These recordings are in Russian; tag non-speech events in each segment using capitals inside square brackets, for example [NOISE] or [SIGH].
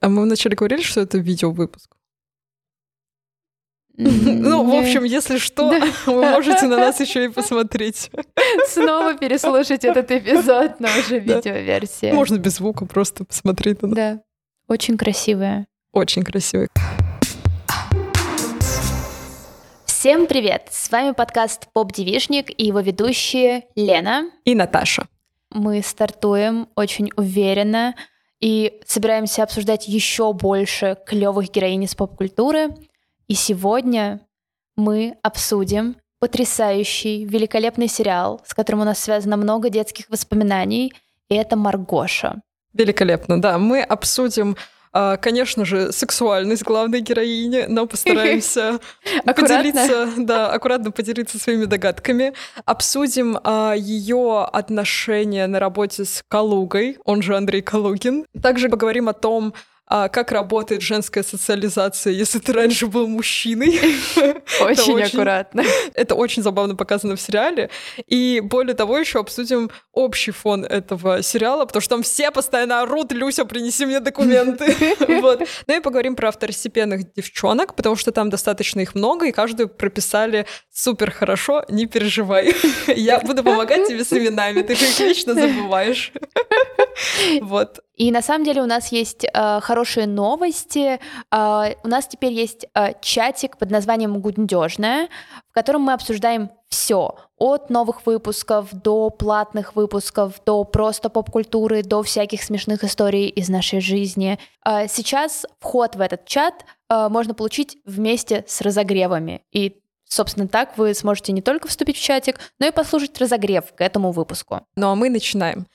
А мы вначале говорили, что это видео-выпуск. [LAUGHS] Ну, в общем, если что, [LAUGHS] вы можете на нас еще и посмотреть. Снова переслушать этот эпизод, но уже видеоверсия. Можно без звука просто посмотреть на нас. Да. Очень красивая. Очень красивая. Всем привет! С вами подкаст «Поп Девишник» и его ведущие Лена и Наташа. Мы стартуем очень уверенно и собираемся обсуждать еще больше клевых героинь из поп-культуры. И сегодня мы обсудим потрясающий, великолепный сериал, с которым у нас связано много детских воспоминаний, и это «Маргоша». Великолепно, да. Мы обсудим конечно же, сексуальность главной героини, но постараемся [LAUGHS] поделиться, да, аккуратно поделиться своими догадками. Обсудим а, ее отношения на работе с Калугой, он же Андрей Калугин. Также поговорим о том, а как работает женская социализация, если ты раньше был мужчиной. [LAUGHS] Очень аккуратно. [LAUGHS] Это очень забавно показано в сериале. И более того, еще обсудим общий фон этого сериала, потому что там все постоянно орут, Люся, принеси мне документы. [LAUGHS] вот. Ну и поговорим про второстепенных девчонок, потому что там достаточно их много, и каждую прописали супер хорошо, не переживай. Я буду помогать тебе с именами, ты же их вечно забываешь. вот. И на самом деле у нас есть э, хорошие новости. Э, у нас теперь есть э, чатик под названием «Гундежная», в котором мы обсуждаем все от новых выпусков до платных выпусков, до просто поп-культуры, до всяких смешных историй из нашей жизни. Э, сейчас вход в этот чат э, можно получить вместе с разогревами. И Собственно, так вы сможете не только вступить в чатик, но и послушать разогрев к этому выпуску. Ну а мы начинаем.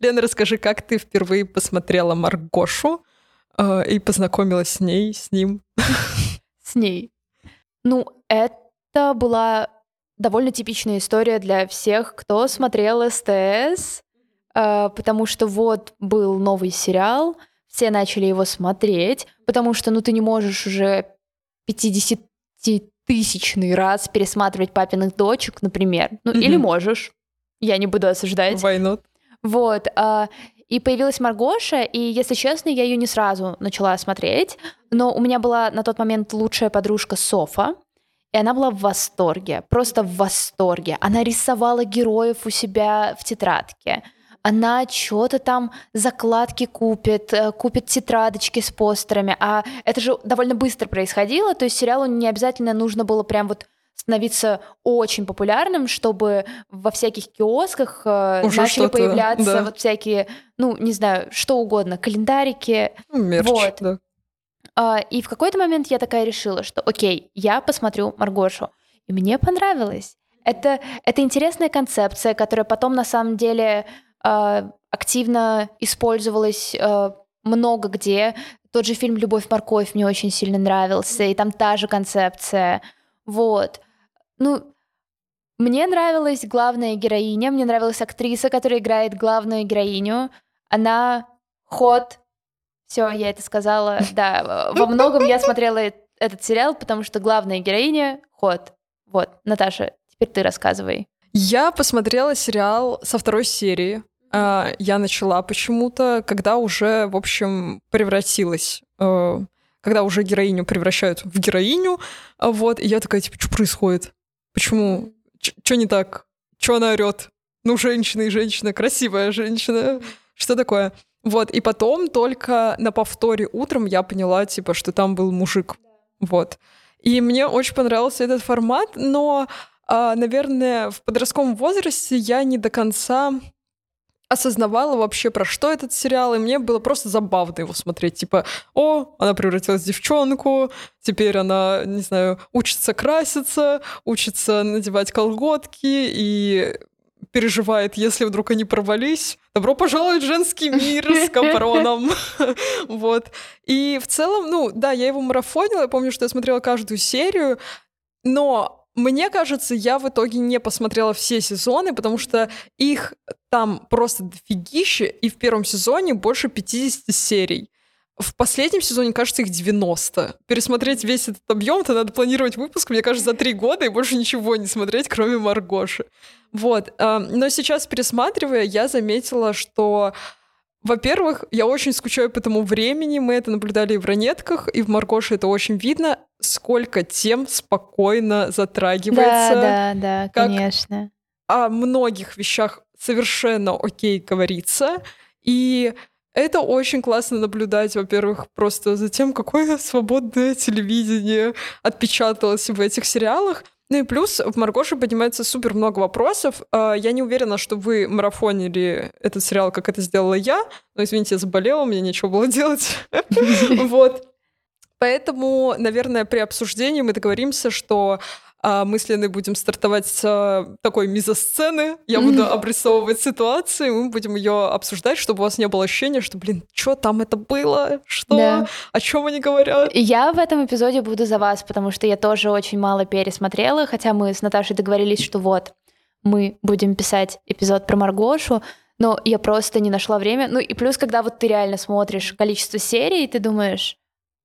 Лена, расскажи, как ты впервые посмотрела Маргошу э, и познакомилась с ней, с ним? [LAUGHS] С ней. Ну, это была довольно типичная история для всех, кто смотрел СТС, э, потому что вот был новый сериал, все начали его смотреть, потому что, ну, ты не можешь уже 50-тысячный раз пересматривать папиных дочек, например. Ну, mm-hmm. или можешь. Я не буду осуждать. Why not? Вот. А, и появилась Маргоша, и, если честно, я ее не сразу начала смотреть, но у меня была на тот момент лучшая подружка Софа, и она была в восторге, просто в восторге. Она рисовала героев у себя в тетрадке. Она что-то там закладки купит, э, купит тетрадочки с постерами. А это же довольно быстро происходило, то есть сериалу не обязательно нужно было прям вот становиться очень популярным, чтобы во всяких киосках э, Уже начали появляться да. вот всякие, ну, не знаю, что угодно, календарики. Ну, мерч, вот. да. А, и в какой-то момент я такая решила, что окей, я посмотрю Маргошу. И мне понравилось. Это, это интересная концепция, которая потом на самом деле э, активно использовалась э, много где. Тот же фильм «Любовь-морковь» мне очень сильно нравился, и там та же концепция. Вот. Ну, мне нравилась главная героиня, мне нравилась актриса, которая играет главную героиню. Она ход. Все, я это сказала. Да, во многом я смотрела этот сериал, потому что главная героиня ход. Вот, Наташа, теперь ты рассказывай. Я посмотрела сериал со второй серии. А, я начала почему-то, когда уже, в общем, превратилась э, когда уже героиню превращают в героиню, вот, и я такая, типа, что происходит? Почему? Что не так? Что она орет? Ну, женщина и женщина, красивая женщина. Что такое? Вот, и потом только на повторе утром я поняла, типа, что там был мужик. Вот. И мне очень понравился этот формат, но, а, наверное, в подростковом возрасте я не до конца осознавала вообще, про что этот сериал, и мне было просто забавно его смотреть. Типа, о, она превратилась в девчонку, теперь она, не знаю, учится краситься, учится надевать колготки и переживает, если вдруг они провались. Добро пожаловать в женский мир с [LAUGHS] капроном. [LAUGHS] вот. И в целом, ну, да, я его марафонила, я помню, что я смотрела каждую серию, но мне кажется, я в итоге не посмотрела все сезоны, потому что их там просто дофигище, и в первом сезоне больше 50 серий. В последнем сезоне, кажется, их 90. Пересмотреть весь этот объем, то надо планировать выпуск, мне кажется, за три года и больше ничего не смотреть, кроме Маргоши. Вот. Но сейчас, пересматривая, я заметила, что во-первых, я очень скучаю по тому времени, мы это наблюдали и в ранетках, и в Маргоше это очень видно, сколько тем спокойно затрагивается. Да, да, да, как конечно. О многих вещах совершенно окей говорится, и это очень классно наблюдать, во-первых, просто за тем, какое [LAUGHS] свободное телевидение отпечаталось в этих сериалах, ну и плюс в Маргоше поднимается супер много вопросов. А, я не уверена, что вы марафонили этот сериал, как это сделала я. Но, извините, я заболела, мне нечего было [LAUGHS] делать. [LAUGHS] Вот. Поэтому, наверное, при обсуждении мы договоримся, что а мы с Леной будем стартовать с а, такой мизосцены. Я буду обрисовывать ситуацию, мы будем ее обсуждать, чтобы у вас не было ощущения, что, блин, что там это было? Что? Да. О чем они говорят? Я в этом эпизоде буду за вас, потому что я тоже очень мало пересмотрела, хотя мы с Наташей договорились, что вот, мы будем писать эпизод про Маргошу, но я просто не нашла время. Ну и плюс, когда вот ты реально смотришь количество серий, ты думаешь,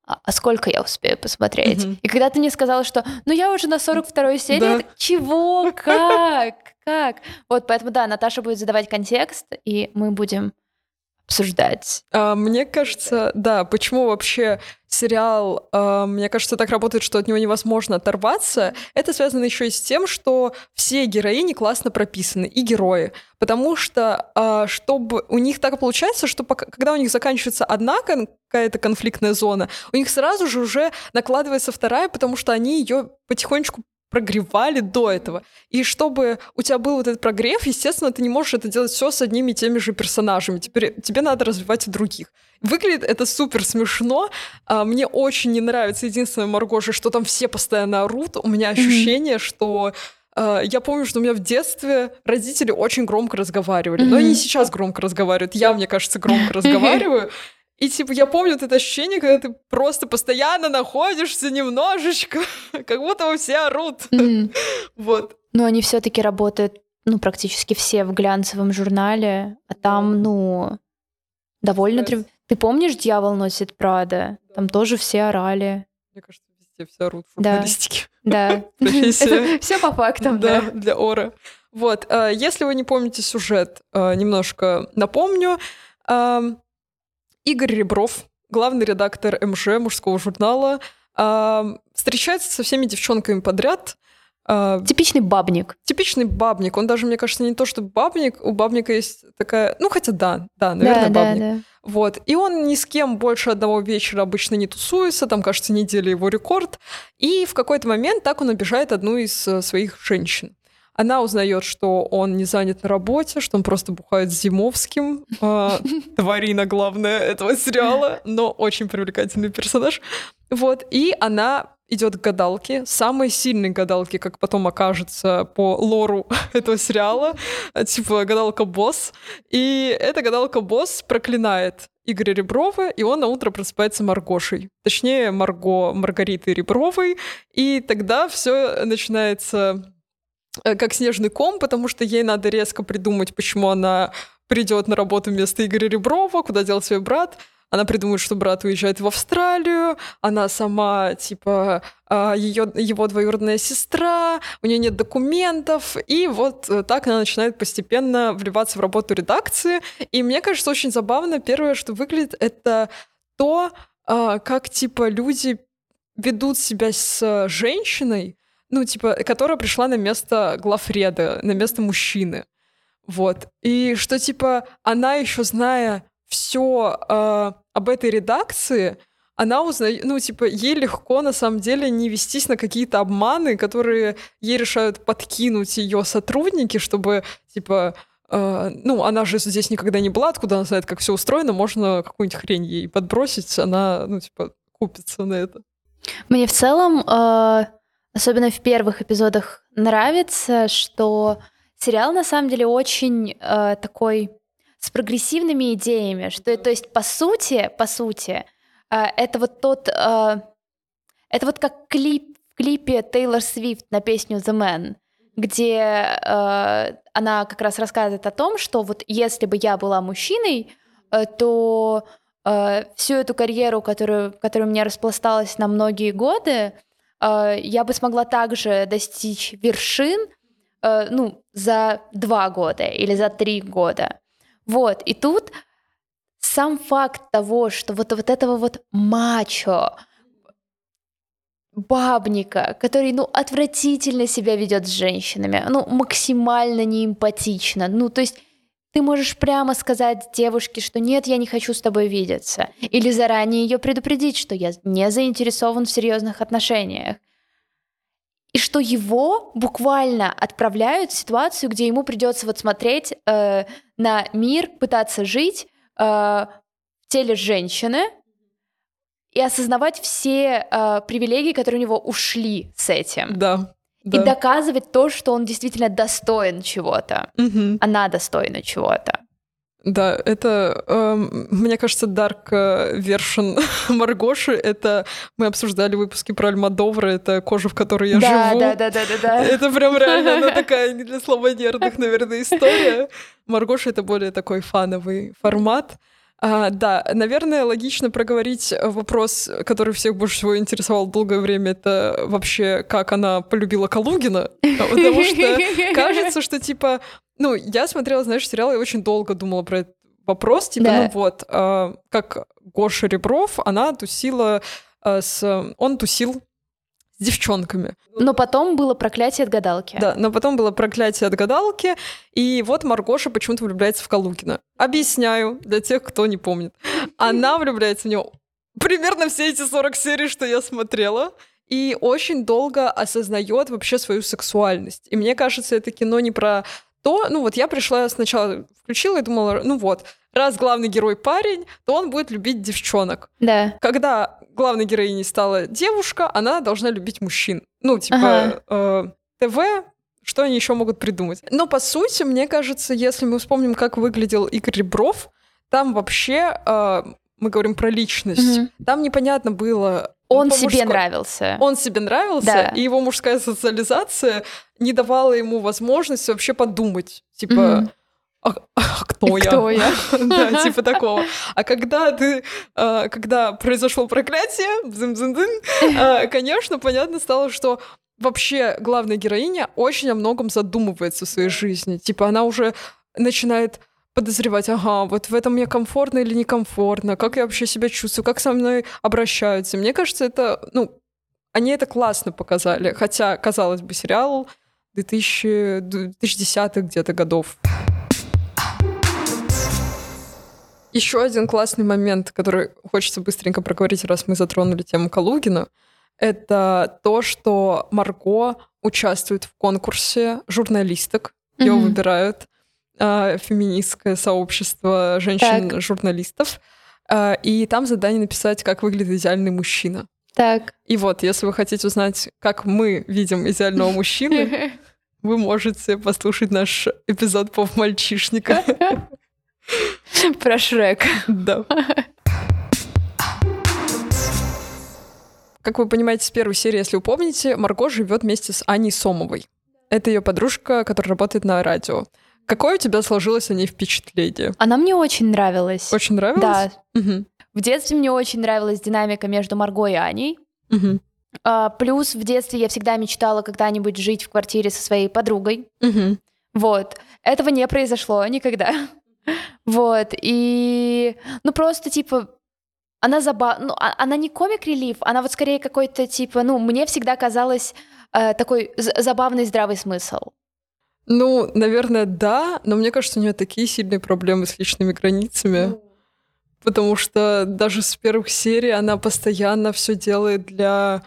а, а сколько я успею посмотреть? Mm-hmm. И когда ты мне сказала, что ну я уже на 42-й серии, да. так, чего, [LAUGHS] как, как? Вот поэтому да, Наташа будет задавать контекст, и мы будем обсуждать. А, мне кажется, да, почему вообще сериал, а, мне кажется, так работает, что от него невозможно оторваться, это связано еще и с тем, что все героини классно прописаны, и герои. Потому что, а, чтобы у них так получается, что пока, когда у них заканчивается одна какая-то конфликтная зона, у них сразу же уже накладывается вторая, потому что они ее потихонечку прогревали до этого. И чтобы у тебя был вот этот прогрев, естественно, ты не можешь это делать все с одними и теми же персонажами. Теперь тебе надо развивать и других. Выглядит это супер смешно. А, мне очень не нравится единственное Маргоша, что там все постоянно орут. У меня ощущение, mm-hmm. что Uh, я помню, что у меня в детстве родители очень громко разговаривали, mm-hmm. но они сейчас громко разговаривают. Я, мне кажется, громко [LAUGHS] разговариваю. И типа я помню вот это ощущение, когда ты просто постоянно находишься немножечко, [LAUGHS] как будто вы все орут. Mm-hmm. [LAUGHS] вот. Но они все-таки работают, ну, практически все в глянцевом журнале, а там, ну, довольно... Трев... Ты помнишь «Дьявол носит Прада»? Там тоже все орали. Мне кажется, везде все орут в журналистике. Да. [LAUGHS] Все по фактам, да. Для Ора. Вот. Э, если вы не помните сюжет, э, немножко напомню. Игорь Ребров, главный редактор МЖ, мужского журнала, э, встречается со всеми девчонками подряд. Э, типичный бабник. Типичный бабник. Он даже, мне кажется, не то, что бабник. У бабника есть такая... Ну, хотя да, да, наверное, да, бабник. Да, да. Вот. И он ни с кем больше одного вечера обычно не тусуется, там, кажется, неделя его рекорд. И в какой-то момент так он обижает одну из э, своих женщин. Она узнает, что он не занят на работе, что он просто бухает с Зимовским. Э, [LAUGHS] тварина главная этого сериала, но очень привлекательный персонаж. Вот, и она идет к гадалке, самой сильной гадалке, как потом окажется по лору [LAUGHS] этого сериала, типа гадалка-босс. И эта гадалка-босс проклинает Игоря Реброва, и он на утро просыпается Маргошей. Точнее, Марго Маргариты Ребровой. И тогда все начинается как снежный ком, потому что ей надо резко придумать, почему она придет на работу вместо Игоря Реброва, куда дел свой брат. Она придумает, что брат уезжает в Австралию, она сама, типа, а, ее, его двоюродная сестра, у нее нет документов, и вот э, так она начинает постепенно вливаться в работу редакции. И мне кажется, очень забавно, первое, что выглядит, это то, а, как, типа, люди ведут себя с женщиной, ну, типа, которая пришла на место главреда, на место мужчины. Вот. И что, типа, она еще зная все э, об этой редакции, она узнает, ну, типа, ей легко, на самом деле, не вестись на какие-то обманы, которые ей решают подкинуть ее сотрудники, чтобы, типа, э, ну, она же здесь никогда не была, откуда она знает, как все устроено, можно какую-нибудь хрень ей подбросить, она, ну, типа, купится на это. Мне в целом э, особенно в первых эпизодах, нравится, что сериал на самом деле очень э, такой с прогрессивными идеями, что то есть по сути, по сути, э, это вот тот, э, это вот как клип в клипе Тейлор Свифт на песню The Man, где э, она как раз рассказывает о том, что вот если бы я была мужчиной, э, то э, всю эту карьеру, которую, которая у меня распласталась на многие годы, я бы смогла также достичь вершин, э, ну, за два года или за три года. Вот, и тут сам факт того, что вот, вот этого вот мачо, бабника, который, ну, отвратительно себя ведет с женщинами, ну, максимально неэмпатично, ну, то есть ты можешь прямо сказать девушке, что нет, я не хочу с тобой видеться, или заранее ее предупредить, что я не заинтересован в серьезных отношениях. И что его буквально отправляют в ситуацию, где ему придется вот смотреть э, на мир, пытаться жить э, в теле женщины, и осознавать все э, привилегии, которые у него ушли с этим. Да. И доказывать то, что он действительно достоин чего-то. Угу. Она достойна чего-то. Да, это, э, мне кажется, Дарк вершин [LAUGHS] Маргоши. Это мы обсуждали выпуски про Альмадовра, это кожа, в которой я да, живу. Да, да, да, да, да. Это прям реально она [LAUGHS] такая не для слабонервных, наверное, история. Маргоша это более такой фановый формат. А, да, наверное, логично проговорить вопрос, который всех больше всего интересовал долгое время, это вообще, как она полюбила Калугина, потому что [LAUGHS] кажется, что, типа, ну, я смотрела, знаешь, сериал и очень долго думала про этот вопрос, типа, да. ну вот, а, как Гоша Ребров, она тусила а, с... Он тусил с девчонками. Но потом было проклятие от гадалки. Да, но потом было проклятие от гадалки, и вот Маргоша почему-то влюбляется в Калугина. Объясняю для тех, кто не помнит. Она [LAUGHS] влюбляется в него примерно все эти 40 серий, что я смотрела, и очень долго осознает вообще свою сексуальность. И мне кажется, это кино не про то, ну вот я пришла сначала, включила и думала, ну вот, раз главный герой парень, то он будет любить девчонок. Да. Когда главной героиней стала девушка, она должна любить мужчин. Ну, типа, ага. э, ТВ, что они еще могут придумать. Но по сути, мне кажется, если мы вспомним, как выглядел Игорь Ребров, там вообще э, мы говорим про личность. Угу. Там непонятно было. Он себе мужской... нравился. Он себе нравился, да. и его мужская социализация не давала ему возможность вообще подумать. Типа, угу а, а кто я? Кто я? [LAUGHS] Да, [LAUGHS] типа такого. А когда ты, а, когда произошло проклятие, а, конечно, понятно стало, что вообще главная героиня очень о многом задумывается в своей жизни. Типа она уже начинает подозревать, ага, вот в этом мне комфортно или некомфортно, как я вообще себя чувствую, как со мной обращаются. Мне кажется, это, ну, они это классно показали, хотя, казалось бы, сериал 2000, 2010-х где-то годов. Еще один классный момент, который хочется быстренько проговорить, раз мы затронули тему Калугина, это то, что Марго участвует в конкурсе журналисток. Mm-hmm. выбирают э, феминистское сообщество женщин-журналистов. Э, и там задание написать, как выглядит идеальный мужчина. Так. И вот, если вы хотите узнать, как мы видим идеального мужчины, [LAUGHS] вы можете послушать наш эпизод по мальчишника. [LAUGHS] [LAUGHS] Про Шрек. Да. Как вы понимаете, с первой серии, если вы помните, Марго живет вместе с Аней Сомовой. Это ее подружка, которая работает на радио. Какое у тебя сложилось о ней впечатление? Она мне очень нравилась. Очень нравилась? Да. Угу. В детстве мне очень нравилась динамика между Марго и Аней. Угу. А, плюс в детстве я всегда мечтала когда-нибудь жить в квартире со своей подругой. Угу. Вот. Этого не произошло никогда. Вот, и, ну, просто, типа, она заба... ну, а, она не комик-релив, она вот скорее какой-то, типа, ну, мне всегда казалось э, такой забавный здравый смысл. Ну, наверное, да, но мне кажется, у нее такие сильные проблемы с личными границами. Ну. Потому что даже с первых серий она постоянно все делает для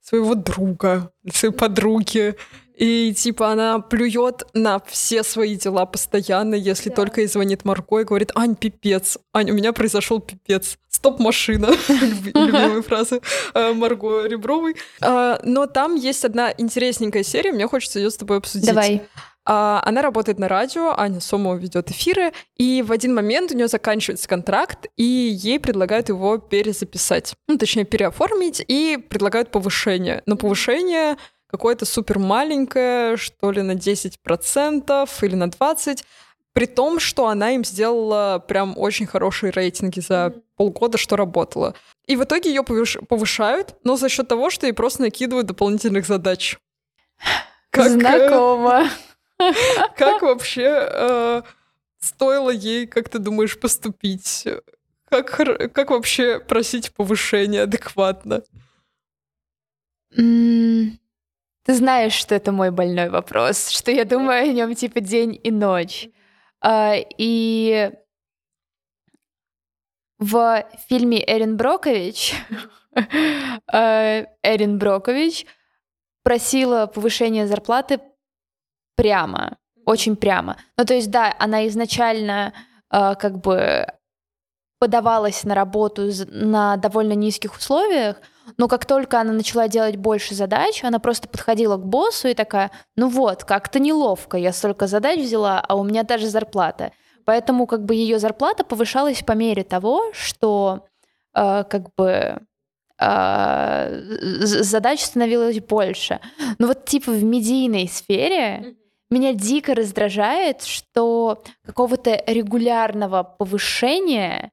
своего друга, для своей подруги. И типа она плюет на все свои дела постоянно, если да. только ей звонит Марко и говорит, Ань, пипец, Ань, у меня произошел пипец. Стоп-машина, [LAUGHS] любимые фразы э, Марго Ребровой. А, но там есть одна интересненькая серия, мне хочется ее с тобой обсудить. Давай. А, она работает на радио, Аня Сомова ведет эфиры, и в один момент у нее заканчивается контракт, и ей предлагают его перезаписать, ну, точнее, переоформить, и предлагают повышение. Но повышение какое-то супер маленькое, что ли, на 10% или на 20%, при том, что она им сделала прям очень хорошие рейтинги за полгода, что работала. И в итоге ее повышают, но за счет того, что ей просто накидывают дополнительных задач. [LAUGHS] Как, э, Знакомо. [LAUGHS] Как вообще э, стоило ей, как ты думаешь, поступить? Как, как вообще просить повышение адекватно? Ты знаешь, что это мой больной вопрос, что я думаю о нем типа день и ночь. А, и в фильме Эрин Брокович [LAUGHS] э, Эрин Брокович просила повышение зарплаты прямо, очень прямо. Ну, то есть, да, она изначально э, как бы подавалась на работу на довольно низких условиях, но как только она начала делать больше задач, она просто подходила к боссу и такая, ну вот, как-то неловко, я столько задач взяла, а у меня даже зарплата. Поэтому как бы ее зарплата повышалась по мере того, что э, как бы э, задач становилось больше. Но вот типа в медийной сфере меня дико раздражает, что какого-то регулярного повышения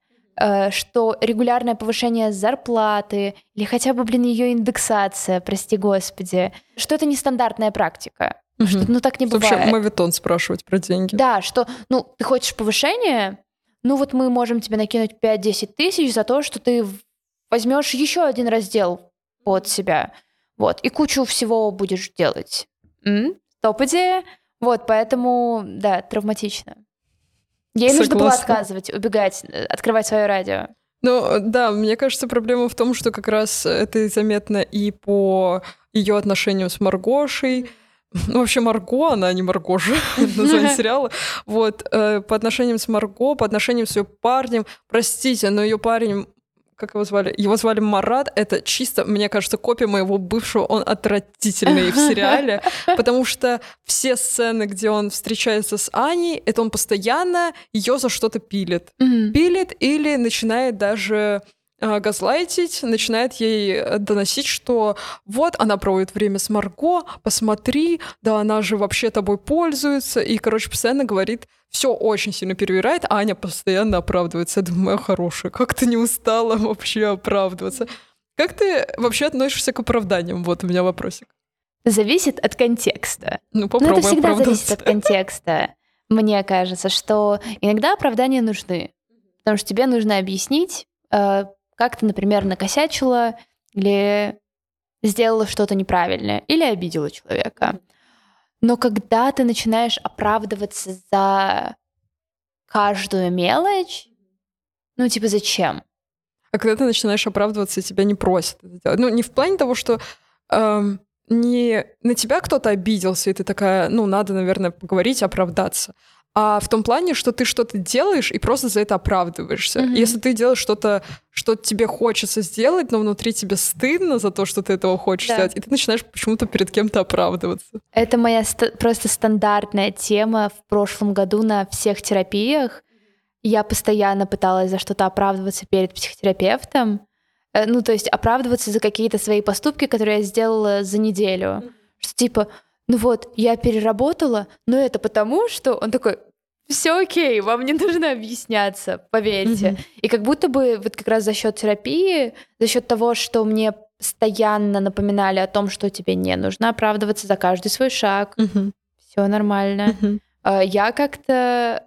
что регулярное повышение зарплаты или хотя бы, блин, ее индексация, прости господи, что это нестандартная практика. Угу. Что, ну так не бывает. Вообще мавитон спрашивать про деньги. Да, что, ну, ты хочешь повышение, ну вот мы можем тебе накинуть 5-10 тысяч за то, что ты возьмешь еще один раздел под себя. Вот, и кучу всего будешь делать. М? Топ-идея. Вот, поэтому, да, травматично. Ей Согласна. нужно было отказывать, убегать, э, открывать свое радио. Ну, да, мне кажется, проблема в том, что как раз это заметно и по ее отношению с Маргошей. Ну, вообще Марго, она не Маргоша, [LAUGHS] название [LAUGHS] сериала. Вот, э, по отношениям с Марго, по отношениям с ее парнем. Простите, но ее парень как его звали? Его звали Марат. Это чисто, мне кажется, копия моего бывшего. Он отвратительный в сериале, потому что все сцены, где он встречается с Аней, это он постоянно ее за что-то пилит. Пилит или начинает даже газлайтить, начинает ей э, доносить, что вот она проводит время с Марго, посмотри, да она же вообще тобой пользуется, и, короче, постоянно говорит, все очень сильно перевирает, а Аня постоянно оправдывается. Я думаю, моя хорошая, как ты не устала вообще оправдываться? Как ты вообще относишься к оправданиям? Вот у меня вопросик. Зависит от контекста. Ну, попробуй Но это всегда зависит от контекста. Мне кажется, что иногда оправдания нужны. Потому что тебе нужно объяснить, э, как ты, например, накосячила или сделала что-то неправильное, или обидела человека. Но когда ты начинаешь оправдываться за каждую мелочь, ну, типа, зачем? А когда ты начинаешь оправдываться, тебя не просят это делать. Ну, не в плане того, что эм, не на тебя кто-то обиделся, и ты такая, ну, надо, наверное, поговорить, оправдаться а в том плане, что ты что-то делаешь и просто за это оправдываешься. Mm-hmm. Если ты делаешь что-то, что тебе хочется сделать, но внутри тебе стыдно за то, что ты этого хочешь да. сделать, и ты начинаешь почему-то перед кем-то оправдываться. Это моя ст- просто стандартная тема в прошлом году на всех терапиях. Я постоянно пыталась за что-то оправдываться перед психотерапевтом. Э, ну, то есть оправдываться за какие-то свои поступки, которые я сделала за неделю. Mm-hmm. Что типа, ну вот, я переработала, но это потому, что он такой, все окей, вам не нужно объясняться, поверьте. Mm-hmm. И как будто бы вот как раз за счет терапии, за счет того, что мне постоянно напоминали о том, что тебе не нужно оправдываться за каждый свой шаг, mm-hmm. все нормально. Mm-hmm. Я как-то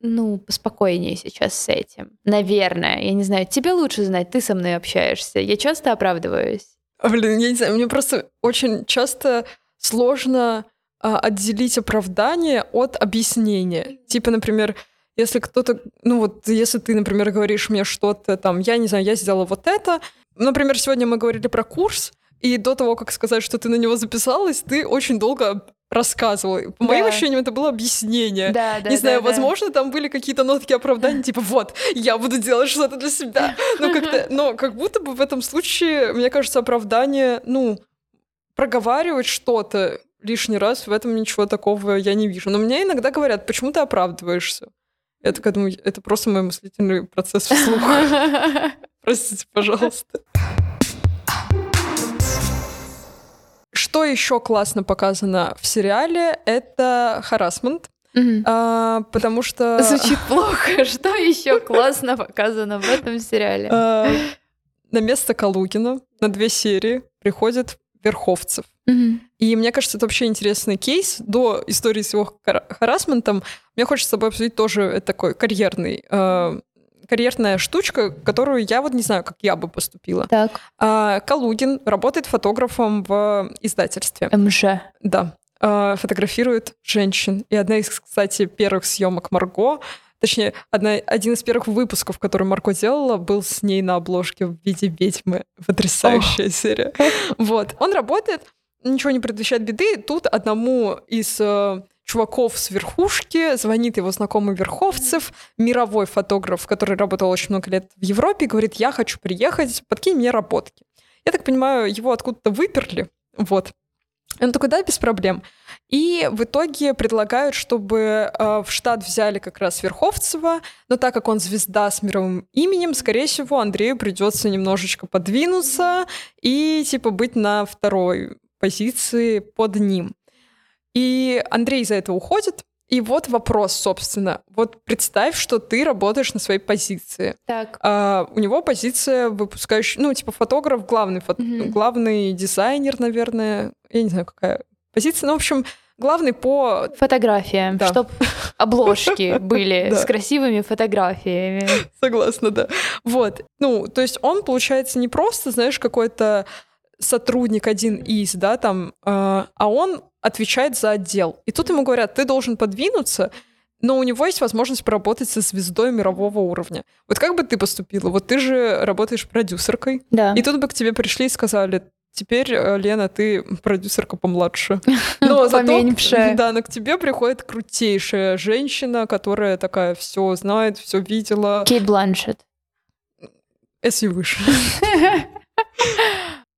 ну, поспокойнее сейчас с этим. Наверное. Я не знаю, тебе лучше знать, ты со мной общаешься. Я часто оправдываюсь. Блин, я не знаю, мне просто очень часто сложно отделить оправдание от объяснения. Типа, например, если кто-то, ну вот, если ты, например, говоришь мне что-то там, я не знаю, я сделала вот это. Например, сегодня мы говорили про курс, и до того, как сказать, что ты на него записалась, ты очень долго рассказывала. По да. моим ощущениям, это было объяснение. Да, да, не знаю, да, возможно, там были какие-то нотки оправдания, типа, вот, я буду делать что-то для себя. Но, как-то, но как будто бы в этом случае, мне кажется, оправдание, ну, проговаривать что-то лишний раз, в этом ничего такого я не вижу. Но мне иногда говорят, почему ты оправдываешься? Я такая думаю, это просто мой мыслительный процесс вслух. [LAUGHS] Простите, пожалуйста. Что еще классно показано в сериале, это харасмент. Mm-hmm. А, потому что... Звучит [LAUGHS] плохо. Что еще классно показано в этом сериале? А, на место Калугина на две серии приходит Верховцев. Mm-hmm. И мне кажется, это вообще интересный кейс. До истории с его хар- харасментом мне хочется с тобой обсудить тоже это такой карьерный э, карьерная штучка, которую я вот не знаю, как я бы поступила. Так. А, Калугин работает фотографом в издательстве. МЖ. Да. А, фотографирует женщин. И одна из, кстати, первых съемок Марго Точнее, одна, один из первых выпусков, который Марко делала, был с ней на обложке в виде ведьмы. Потрясающая серия. Вот. Он работает, ничего не предвещает беды. Тут одному из э, чуваков с верхушки звонит его знакомый Верховцев, мировой фотограф, который работал очень много лет в Европе, говорит, я хочу приехать, подкинь мне работки. Я так понимаю, его откуда-то выперли, вот. Он такой, да, без проблем. И в итоге предлагают, чтобы э, в штат взяли как раз Верховцева, но так как он звезда с мировым именем, скорее всего, Андрею придется немножечко подвинуться и типа быть на второй позиции под ним. И Андрей из-за этого уходит, и вот вопрос, собственно. Вот представь, что ты работаешь на своей позиции. Так. А, у него позиция выпускающий, ну, типа фотограф, главный, фото, Мгм. главный дизайнер, наверное. Я не знаю, какая позиция. Ну, в общем, главный по... Фотография, Да. чтоб [LAUGHS] обложки [LAUGHS] были с красивыми фотографиями. Согласна, да. Вот. Ну, то есть он, получается, не просто, знаешь, какой-то сотрудник один из, да, там, э, а он отвечает за отдел. И тут ему говорят, ты должен подвинуться, но у него есть возможность поработать со звездой мирового уровня. Вот как бы ты поступила? Вот ты же работаешь продюсеркой, Да. и тут бы к тебе пришли и сказали, теперь, э, Лена, ты продюсерка помладше. [LAUGHS] Но зато, Поменьше. [LAUGHS] да, но к тебе приходит крутейшая женщина, которая такая все знает, все видела, Кейт Бланшет. если выше. [LAUGHS]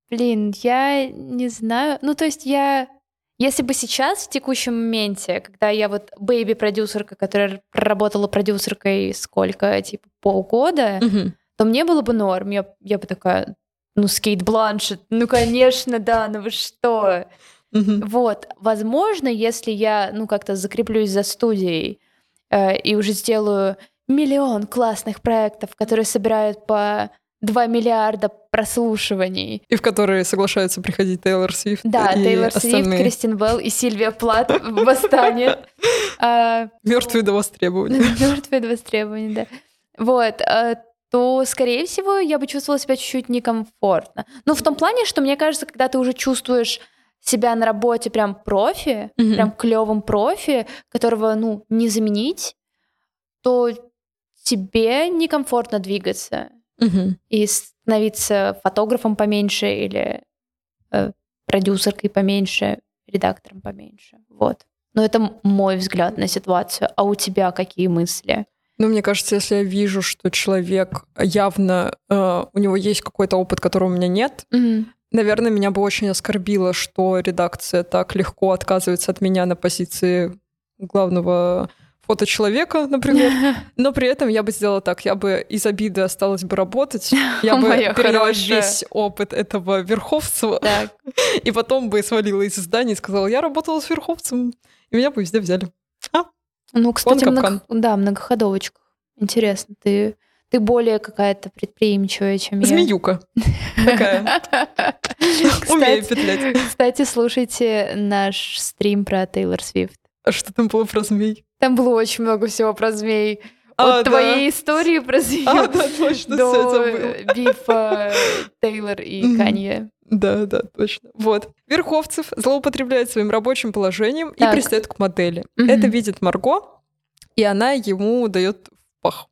Блин, я не знаю. Ну, то есть я... Если бы сейчас, в текущем моменте, когда я вот бэйби-продюсерка, которая проработала продюсеркой сколько, типа полгода, то мне было бы норм. Я, я бы такая, ну, скейт Бланшет, ну, конечно, да, ну вы что? Мгм. Вот, возможно, если я, ну, как-то закреплюсь за студией э, и уже сделаю миллион классных проектов, которые собирают по 2 миллиарда прослушиваний. И в которые соглашаются приходить Тейлор Свифт Да, и Тейлор Свифт, остальные Кристин Белл и Сильвия Плат в восстание. [LAUGHS] А, мертвые до востребования. [LAUGHS] Мертвые до востребования, да. Вот, а, то, скорее всего, я бы чувствовала себя чуть-чуть некомфортно. Ну, в том плане, что мне кажется, когда ты уже чувствуешь себя на работе прям профи, Мгм. прям клевым профи, которого, ну, не заменить, то тебе некомфортно двигаться Мгм. и становиться фотографом поменьше или э, продюсеркой поменьше, редактором поменьше. Вот. Но это мой взгляд на ситуацию. А у тебя какие мысли? Ну, мне кажется, если я вижу, что человек явно, э, у него есть какой-то опыт, которого у меня нет, наверное, меня бы очень оскорбило, что редакция так легко отказывается от меня на позиции главного фоточеловека, например. [LAUGHS] Но при этом я бы сделала так, я бы из обиды осталась бы работать, я бы хорошая. весь опыт этого Верховцева, Так. [LAUGHS] и потом бы свалила из здания и сказала, я работала с Верховцевым, и меня бы везде взяли. Ну, кстати, много- да, многоходовочка. Интересно, ты, ты более какая-то предприимчивая, чем я. Змеюка [LAUGHS] умею петлять. кстати, слушайте наш стрим про Тейлор Свифт. А что там было про змей? Там было очень много всего про змей. А, От да. твоей истории про змею А, да, точно, до э, бифа Тейлор и. Канье. Да, да, точно. Вот. Верховцев злоупотребляет своим рабочим положением и Так. пристает к модели. Мгм. Это видит Марго, и она ему дает пах.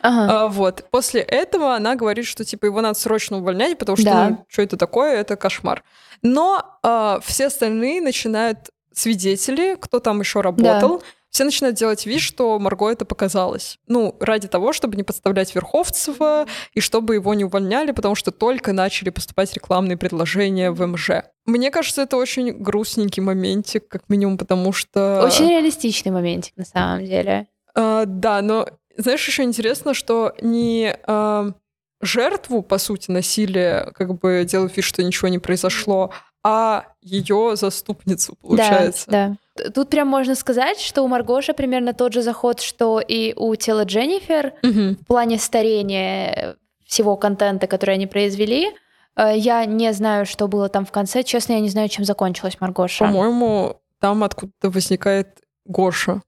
Ага. А, вот. После этого она говорит, что типа его надо срочно увольнять, потому что Да. ну, что это такое, это кошмар. Но а, все остальные начинают свидетели, кто там еще работал, все начинают делать вид, что Марго это показалось. Ну, ради того, чтобы не подставлять Верховцева и чтобы его не увольняли, потому что только начали поступать рекламные предложения в МЖ. Мне кажется, это очень грустненький моментик, как минимум, потому что... Очень реалистичный моментик на самом деле. А, да, но знаешь, еще интересно, что не а, жертву, по сути, насилия, как бы делают вид, что ничего не произошло, а ее заступницу, получается. Да, да. Тут прям можно сказать, что у Маргоша примерно тот же заход, что и у тела Дженнифер Мгм. в плане старения всего контента, который они произвели. Э, Я не знаю, что было там в конце. Честно, я не знаю, чем закончилась Маргоша. По-моему, там откуда-то возникает Гоша.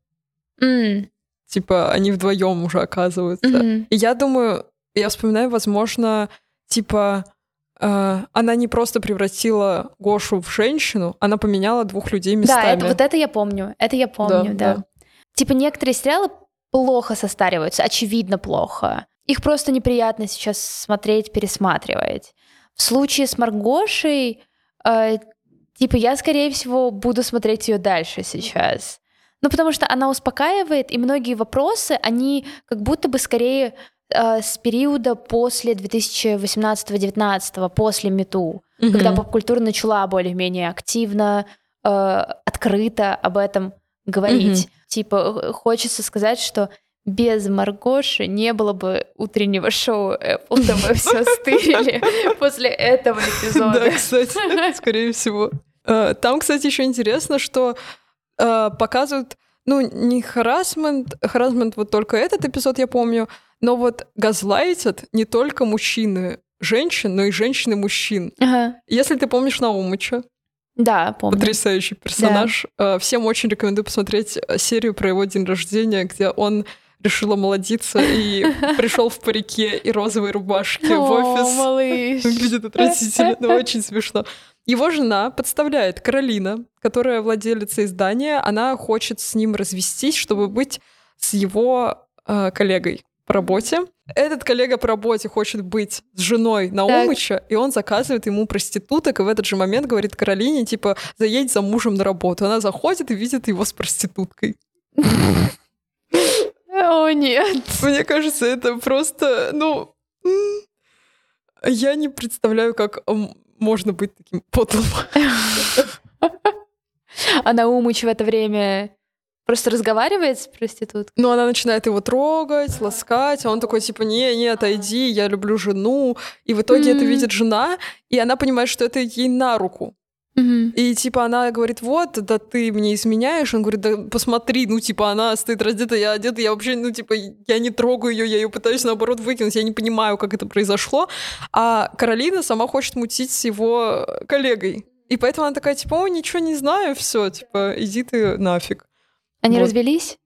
М, Типа, они вдвоем уже оказываются. Мгм. И я думаю, я вспоминаю, возможно, типа, она не просто превратила Гошу в женщину, она поменяла двух людей местами. Да, это, вот это я помню. Это я помню, да. да. Типа некоторые сериалы плохо состариваются, очевидно плохо. Их просто неприятно сейчас смотреть, пересматривать. В случае с Маргошей, э, типа я, скорее всего, буду смотреть ее дальше сейчас. Ну, потому что она успокаивает, и многие вопросы, они как будто бы скорее э, с периода после 2018-2019, после МИТУ, Мгм. когда поп-культура начала более-менее активно, э, открыто об этом говорить. Типа, э, хочется сказать, что без Маргоши не было бы утреннего шоу Apple TV все стырили [LAUGHS] после этого Да, эпизода. кстати, [LAUGHS] скорее всего. Э, Там, кстати, еще интересно, что э, показывают, ну, не харасмент, харасмент вот только этот эпизод я помню, но вот газлайтят не только мужчины женщин, но и женщины мужчин. Ага. Если ты помнишь Наумыча, Да, помню. потрясающий персонаж, э, всем очень рекомендую посмотреть э, серию про его день рождения, где он решил омолодиться и [LAUGHS] пришел в парике и розовой рубашке в офис. малыш. [LAUGHS] Выглядит отвратительно, но [LAUGHS] очень смешно. Его жена подставляет Каролина, которая владелица издания. Она хочет с ним развестись, чтобы быть с его э, коллегой по работе. Этот коллега по работе хочет быть с женой Наумыча, и он заказывает ему проституток, и в этот же момент говорит Каролине, типа, заедь за мужем на работу. Она заходит и видит его с проституткой. О, нет. Мне кажется, это просто, ну... Я не представляю, как можно быть таким подлым. [LAUGHS] А Наумыч в это время просто разговаривает с проституткой? Но она начинает его трогать, ласкать, а он такой, типа, не, не, отойди, я люблю жену. И в итоге это видит жена, и она понимает, что это ей на руку. И, типа, она говорит, вот, да ты мне изменяешь. Он говорит, да посмотри, ну, типа, она стоит раздета, я одета, я вообще, ну, типа, я не трогаю ее, я ее пытаюсь, наоборот, выкинуть, я не понимаю, как это произошло. А Каролина сама хочет мутить с его коллегой. И поэтому она такая, типа, о, ничего не знаю, все, типа, иди ты нафиг. Они Вот. развелись?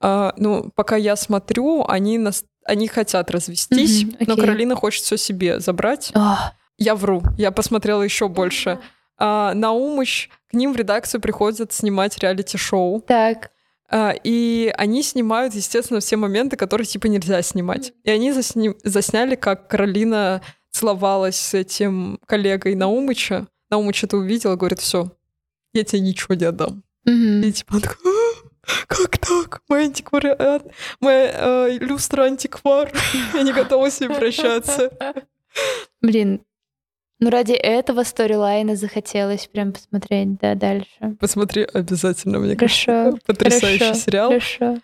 А, ну, пока я смотрю, они, нас... они хотят развестись, Мгм, но окей. Каролина хочет все себе забрать. Ох, Я вру, я посмотрела еще больше. А, Наумыч, к ним в редакцию приходят снимать реалити-шоу. Так. А, и они снимают, естественно, все моменты, которые типа нельзя снимать. И они засни- засняли, как Каролина целовалась с этим коллегой Наумыча. Наумыч это увидел и говорит, все, я тебе ничего не отдам. Мгм. И типа он такой, «А, как так? Мой антиквариат, моя э, люстра антиквар. Я не готова с ним прощаться. Блин, ну ради этого сторилайна захотелось прям посмотреть, да, дальше. Посмотри обязательно, мне Хорошо, кажется. [LAUGHS] Потрясающий хорошо, сериал. Хорошо.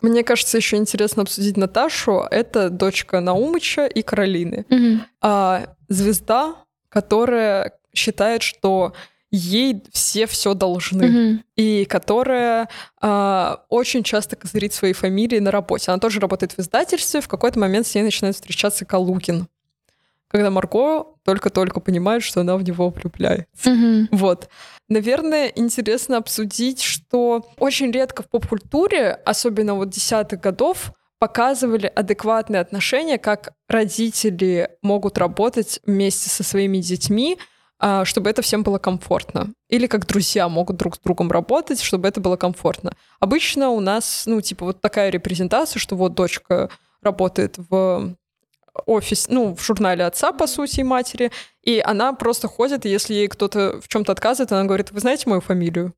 Мне кажется, еще интересно обсудить Наташу. Это дочка Наумыча и Каролины. Мгм. А, звезда, которая считает, что ей все все должны. Мгм. И которая а, очень часто козырит своей фамилией на работе. Она тоже работает в издательстве. В какой-то момент с ней начинает встречаться Калугин. Когда Марго только-только понимает, что она в него влюбляется. Мгм. Вот. Наверное, интересно обсудить, что очень редко в поп-культуре, особенно вот десятых годов, показывали адекватные отношения, как родители могут работать вместе со своими детьми, чтобы это всем было комфортно. Или как друзья могут друг с другом работать, чтобы это было комфортно. Обычно у нас, ну, типа, вот такая репрезентация, что вот дочка работает в офис, ну, в журнале отца, по сути, и матери, и она просто ходит, и если ей кто-то в чем-то отказывает, она говорит, вы знаете мою фамилию?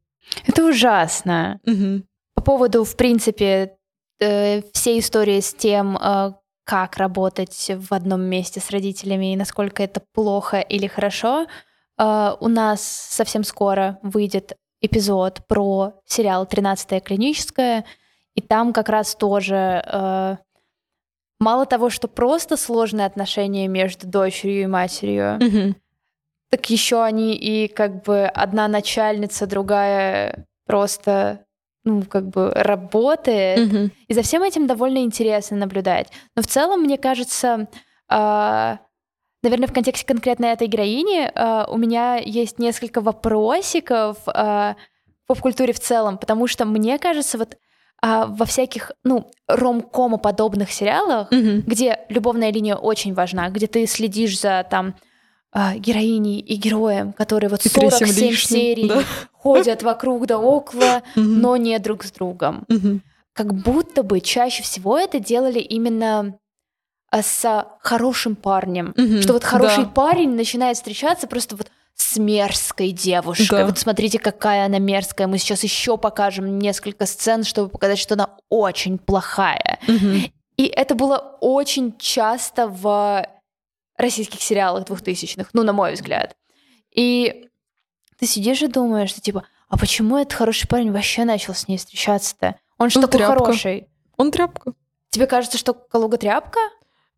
Это ужасно. Мгм. По поводу, в принципе, э, всей истории с тем, э, как работать в одном месте с родителями и насколько это плохо или хорошо, у нас совсем скоро выйдет эпизод про сериал «Тринадцатая клиническая», и там как раз тоже э, мало того, что просто сложные отношения между дочерью и матерью, Мгм. так еще они и как бы одна начальница, другая просто ну, как бы работает. Мгм. И за всем этим довольно интересно наблюдать. Но в целом, мне кажется, а, наверное, в контексте конкретно этой героини а, у меня есть несколько вопросиков а, по поп-культуре в целом, потому что мне кажется, вот а, во всяких, ну, ромкома подобных сериалах, Мгм. где любовная линия очень важна, где ты следишь за там а, героиней и героем, которые вот И третьим 47 лишним, серий да. [LAUGHS] ходят вокруг да около, но не друг с другом. Как будто бы чаще всего это делали именно с хорошим парнем. Мгм. Что вот хороший Да. парень начинает встречаться просто вот с мерзкой девушкой. Да. Вот смотрите, какая она мерзкая. Мы сейчас еще покажем несколько сцен, чтобы показать, что она очень плохая. Мгм. И это было очень часто в российских сериалах двухтысячных, ну, на мой взгляд. И ты сидишь и думаешь, что типа, а почему этот хороший парень вообще начал с ней встречаться-то? Он же Ну, такой тряпка. хороший. Он тряпка. Тебе кажется, что Калуга тряпка?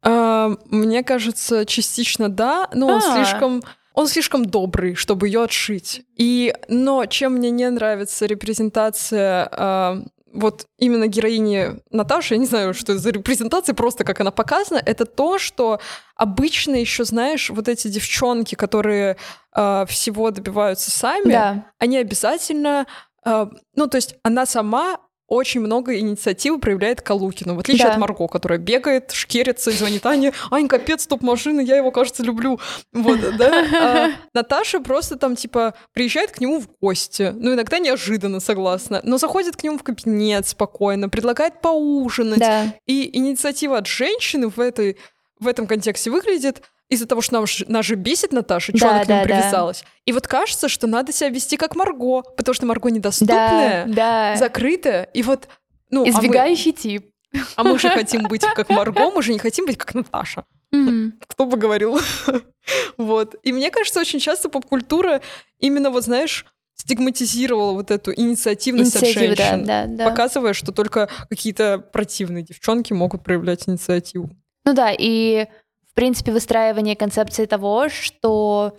А, Мне кажется, частично да, но он А. слишком он слишком добрый, чтобы ее отшить. И, но чем мне не нравится репрезентация а, вот именно героини Наташи, я не знаю, что это за репрезентация, просто как она показана, это то, что обычно еще, знаешь, вот эти девчонки, которые а, всего добиваются сами, Да. они обязательно, а, ну, то есть она сама очень много инициативы проявляет Калукину, в отличие Да. от Марго, которая бегает, шкерится и звонит Ане, Ань, капец, топ-машина, я его, кажется, люблю. Вот, да. А [LAUGHS] Наташа просто там, типа, приезжает к нему в гости, ну, иногда неожиданно, согласна, но заходит к нему в кабинет спокойно, предлагает поужинать. Да. И инициатива от женщины в, этой, в этом контексте выглядит из-за того, что нам нас же бесит Наташа, что Да, она к нему да, да. привязалась. И вот кажется, что надо себя вести как Марго, потому что Марго Да, недоступная, да. закрытая, и вот... Ну, а мы, Избегающий тип. а мы же хотим [LAUGHS] быть как Марго, мы же не хотим быть как Наташа. [LAUGHS] Кто бы говорил. [LAUGHS] вот. И мне кажется, очень часто поп-культура именно, вот знаешь, стигматизировала вот эту инициативность Инициатива, от да, женщин, да, да. показывая, что только какие-то противные девчонки могут проявлять инициативу. Ну да, и в принципе выстраивание концепции того, что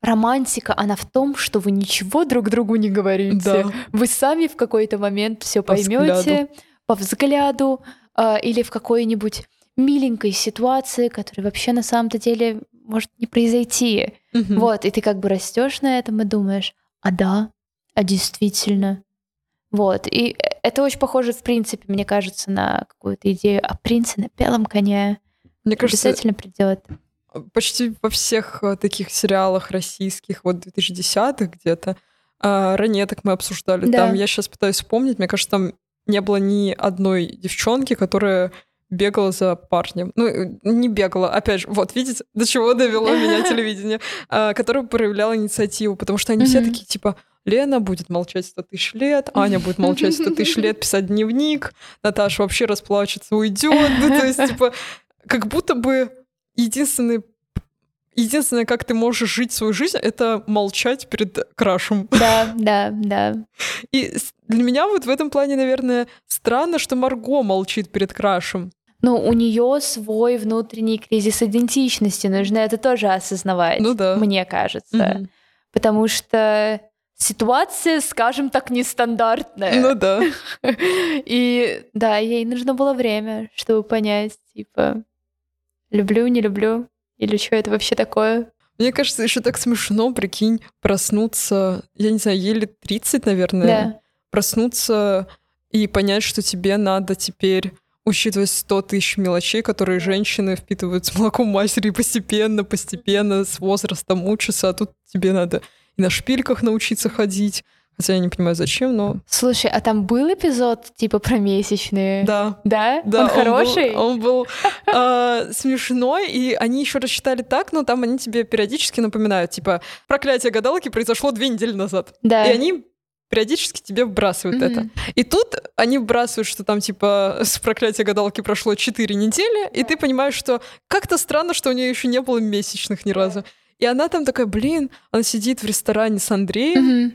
романтика, она в том, что вы ничего друг другу не говорите. Да. Вы сами в какой-то момент все По поймете по взгляду а, или в какой-нибудь миленькой ситуации, которая вообще на самом-то деле может не произойти. Мгм. Вот, и ты как бы растешь на этом и думаешь, а да, а действительно. Вот, и э, это очень похоже, в принципе, мне кажется, на какую-то идею о принце на белом коне. Мне кажется, Обязательно придет. почти во всех э, таких сериалах российских, вот 2010-х где-то, а, ранеток мы обсуждали. Да. Там я сейчас пытаюсь вспомнить, мне кажется, там не было ни одной девчонки, которая бегала за парнем. Ну, э, не бегала, опять же, вот, видите, [LAUGHS] до чего довело меня [LAUGHS] телевидение, а, которая проявляла инициативу, потому что они все такие, типа, Лена будет молчать 100 тысяч лет, Аня будет молчать 100 тысяч [LAUGHS] лет, писать дневник, Наташа вообще расплачется, уйдет. Ну, то есть, типа, как будто бы единственный Единственное, как ты можешь жить свою жизнь, это молчать перед крашем. [LAUGHS] Да, да, да. И для меня вот в этом плане, наверное, странно, что Марго молчит перед крашем. Ну, у нее свой внутренний кризис идентичности, нужно это тоже осознавать, Ну да. мне кажется. Мгм. Потому что ситуация, скажем так, нестандартная. Ну да. [LAUGHS] И да, ей нужно было время, чтобы понять, типа, люблю, не люблю, или что это вообще такое. Мне кажется, еще так смешно, прикинь, проснуться, я не знаю, еле 30, наверное, Да. проснуться и понять, что тебе надо теперь учитывать 100 тысяч мелочей, которые женщины впитывают с молоком матери постепенно, постепенно, с возрастом учатся, а тут тебе надо и на шпильках научиться ходить. Хотя я не понимаю, зачем, но Слушай, а там был эпизод типа про месячные? да. Да? Да, Он был- хороший? Он был, а, смешной, и они еще рассчитали так, но там они тебе периодически напоминают, типа, проклятие гадалки произошло две недели назад. Да. И они периодически тебе вбрасывают Мгм. это. И тут они вбрасывают, что там, типа, [LAUGHS] с проклятия гадалки прошло 4 недели, и ты понимаешь, что как-то странно, что у нее еще не было месячных ни разу. И она там такая, блин, она сидит в ресторане с Андреем, Мгм.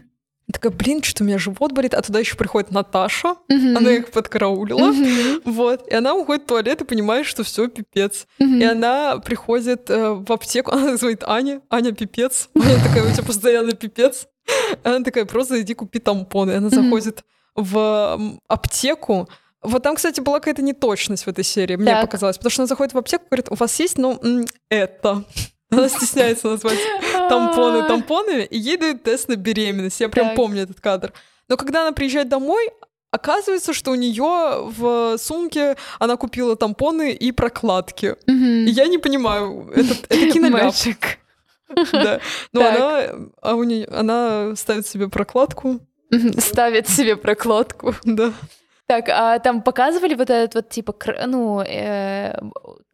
Такая, блин, что-то у меня живот болит, а туда еще приходит Наташа, Мгм. она их подкараулила, Мгм. вот, и она уходит в туалет и понимает, что все пипец. Мгм. И она приходит э, в аптеку, [LAUGHS] она звонит Ане, Аня пипец. [LAUGHS] Аня такая, у тебя постоянно пипец. Она такая, просто иди купи тампоны. И она заходит в аптеку. Вот там, кстати, была какая-то неточность в этой серии, мне Так. показалось. Потому что она заходит в аптеку и говорит, у вас есть, ну, это. [LAUGHS] Она стесняется назвать тампоны тампонами, и ей дают тест на беременность. Я прям Так. помню этот кадр. Но когда она приезжает домой, оказывается, что у нее в сумке она купила тампоны и прокладки. И я не понимаю, это, это [LAUGHS] киноляп. [LAUGHS] Да. Но она, а у нее, она ставит себе прокладку. Ставит себе прокладку. Да. Так, а там показывали вот этот вот типа, ну, э,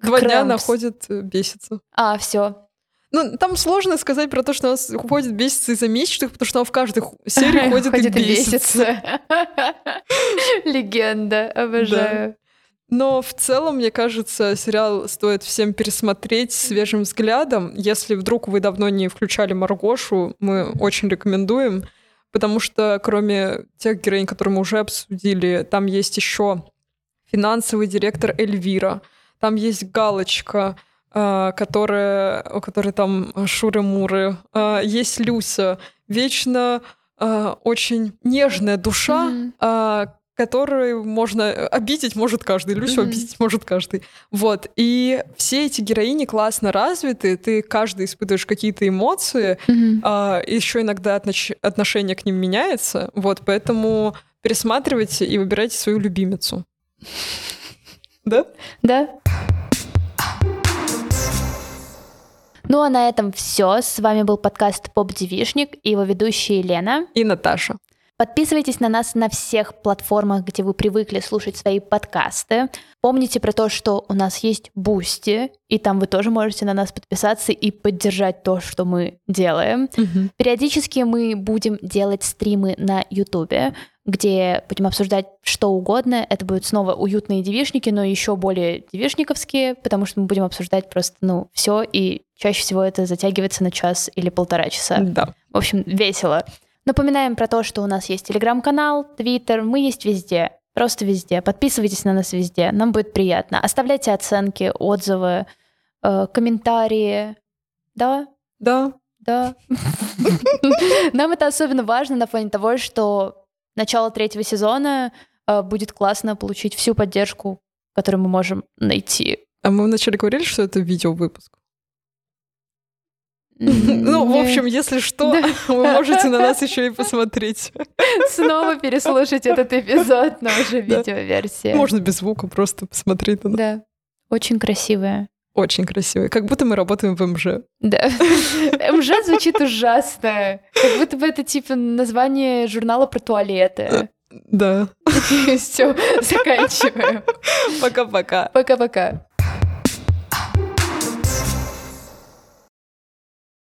Два дня крампс? она ходит, э, бесится. А, все. Ну, там сложно сказать про то, что она с- ходит бесится из-за месячных, потому что она в каждой серии [LAUGHS] ходит, и бесится. [LAUGHS] Легенда, обожаю. Но в целом, мне кажется, сериал стоит всем пересмотреть свежим взглядом. Если вдруг вы давно не включали Маргошу, мы очень рекомендуем, потому что кроме тех героинь, которые мы уже обсудили, там есть еще финансовый директор Эльвира, там есть Галочка, которая, у которой там шуры-муры, а, есть Люся, вечно а, очень нежная душа, а, которую можно обидеть может каждый, Люсю обидеть может каждый. Вот. И все эти героини классно развиты, ты каждый испытываешь какие-то эмоции, еще иногда отнош- отношение к ним меняется. Вот, поэтому пересматривайте и выбирайте свою любимицу. [LAUGHS] Да? Да. Ну а на этом все. С вами был подкаст Поп Девишник и его ведущая Лена. И Наташа. Подписывайтесь на нас на всех платформах, где вы привыкли слушать свои подкасты. Помните про то, что у нас есть Бусти, и там вы тоже можете на нас подписаться и поддержать то, что мы делаем. Периодически мы будем делать стримы на Ютубе, где будем обсуждать что угодно. Это будут снова уютные девишники, но еще более девишниковские, потому что мы будем обсуждать просто, ну, все, и чаще всего это затягивается на час или полтора часа. Да. В общем, весело. Напоминаем про то, что у нас есть телеграм-канал, твиттер, мы есть везде. Просто везде. Подписывайтесь на нас везде. Нам будет приятно. Оставляйте оценки, отзывы, э, комментарии. Да, Да. да. [LAUGHS] Нам это особенно важно на фоне того, что начало третьего сезона э, будет классно получить всю поддержку, которую мы можем найти. А мы вначале говорили, что это видеовыпуск. Ну, в общем, если что, [LAUGHS] вы можете на нас еще и посмотреть. снова переслушать этот эпизод, но уже видеоверсия. Можно без звука просто посмотреть на нас. Да. Очень красивая. Очень красиво. Как будто мы работаем в МЖ. Да. [LAUGHS] МЖ звучит ужасно. Как будто бы это типа название журнала про туалеты. Да. [LAUGHS] Все, заканчиваем. Пока-пока. Пока-пока.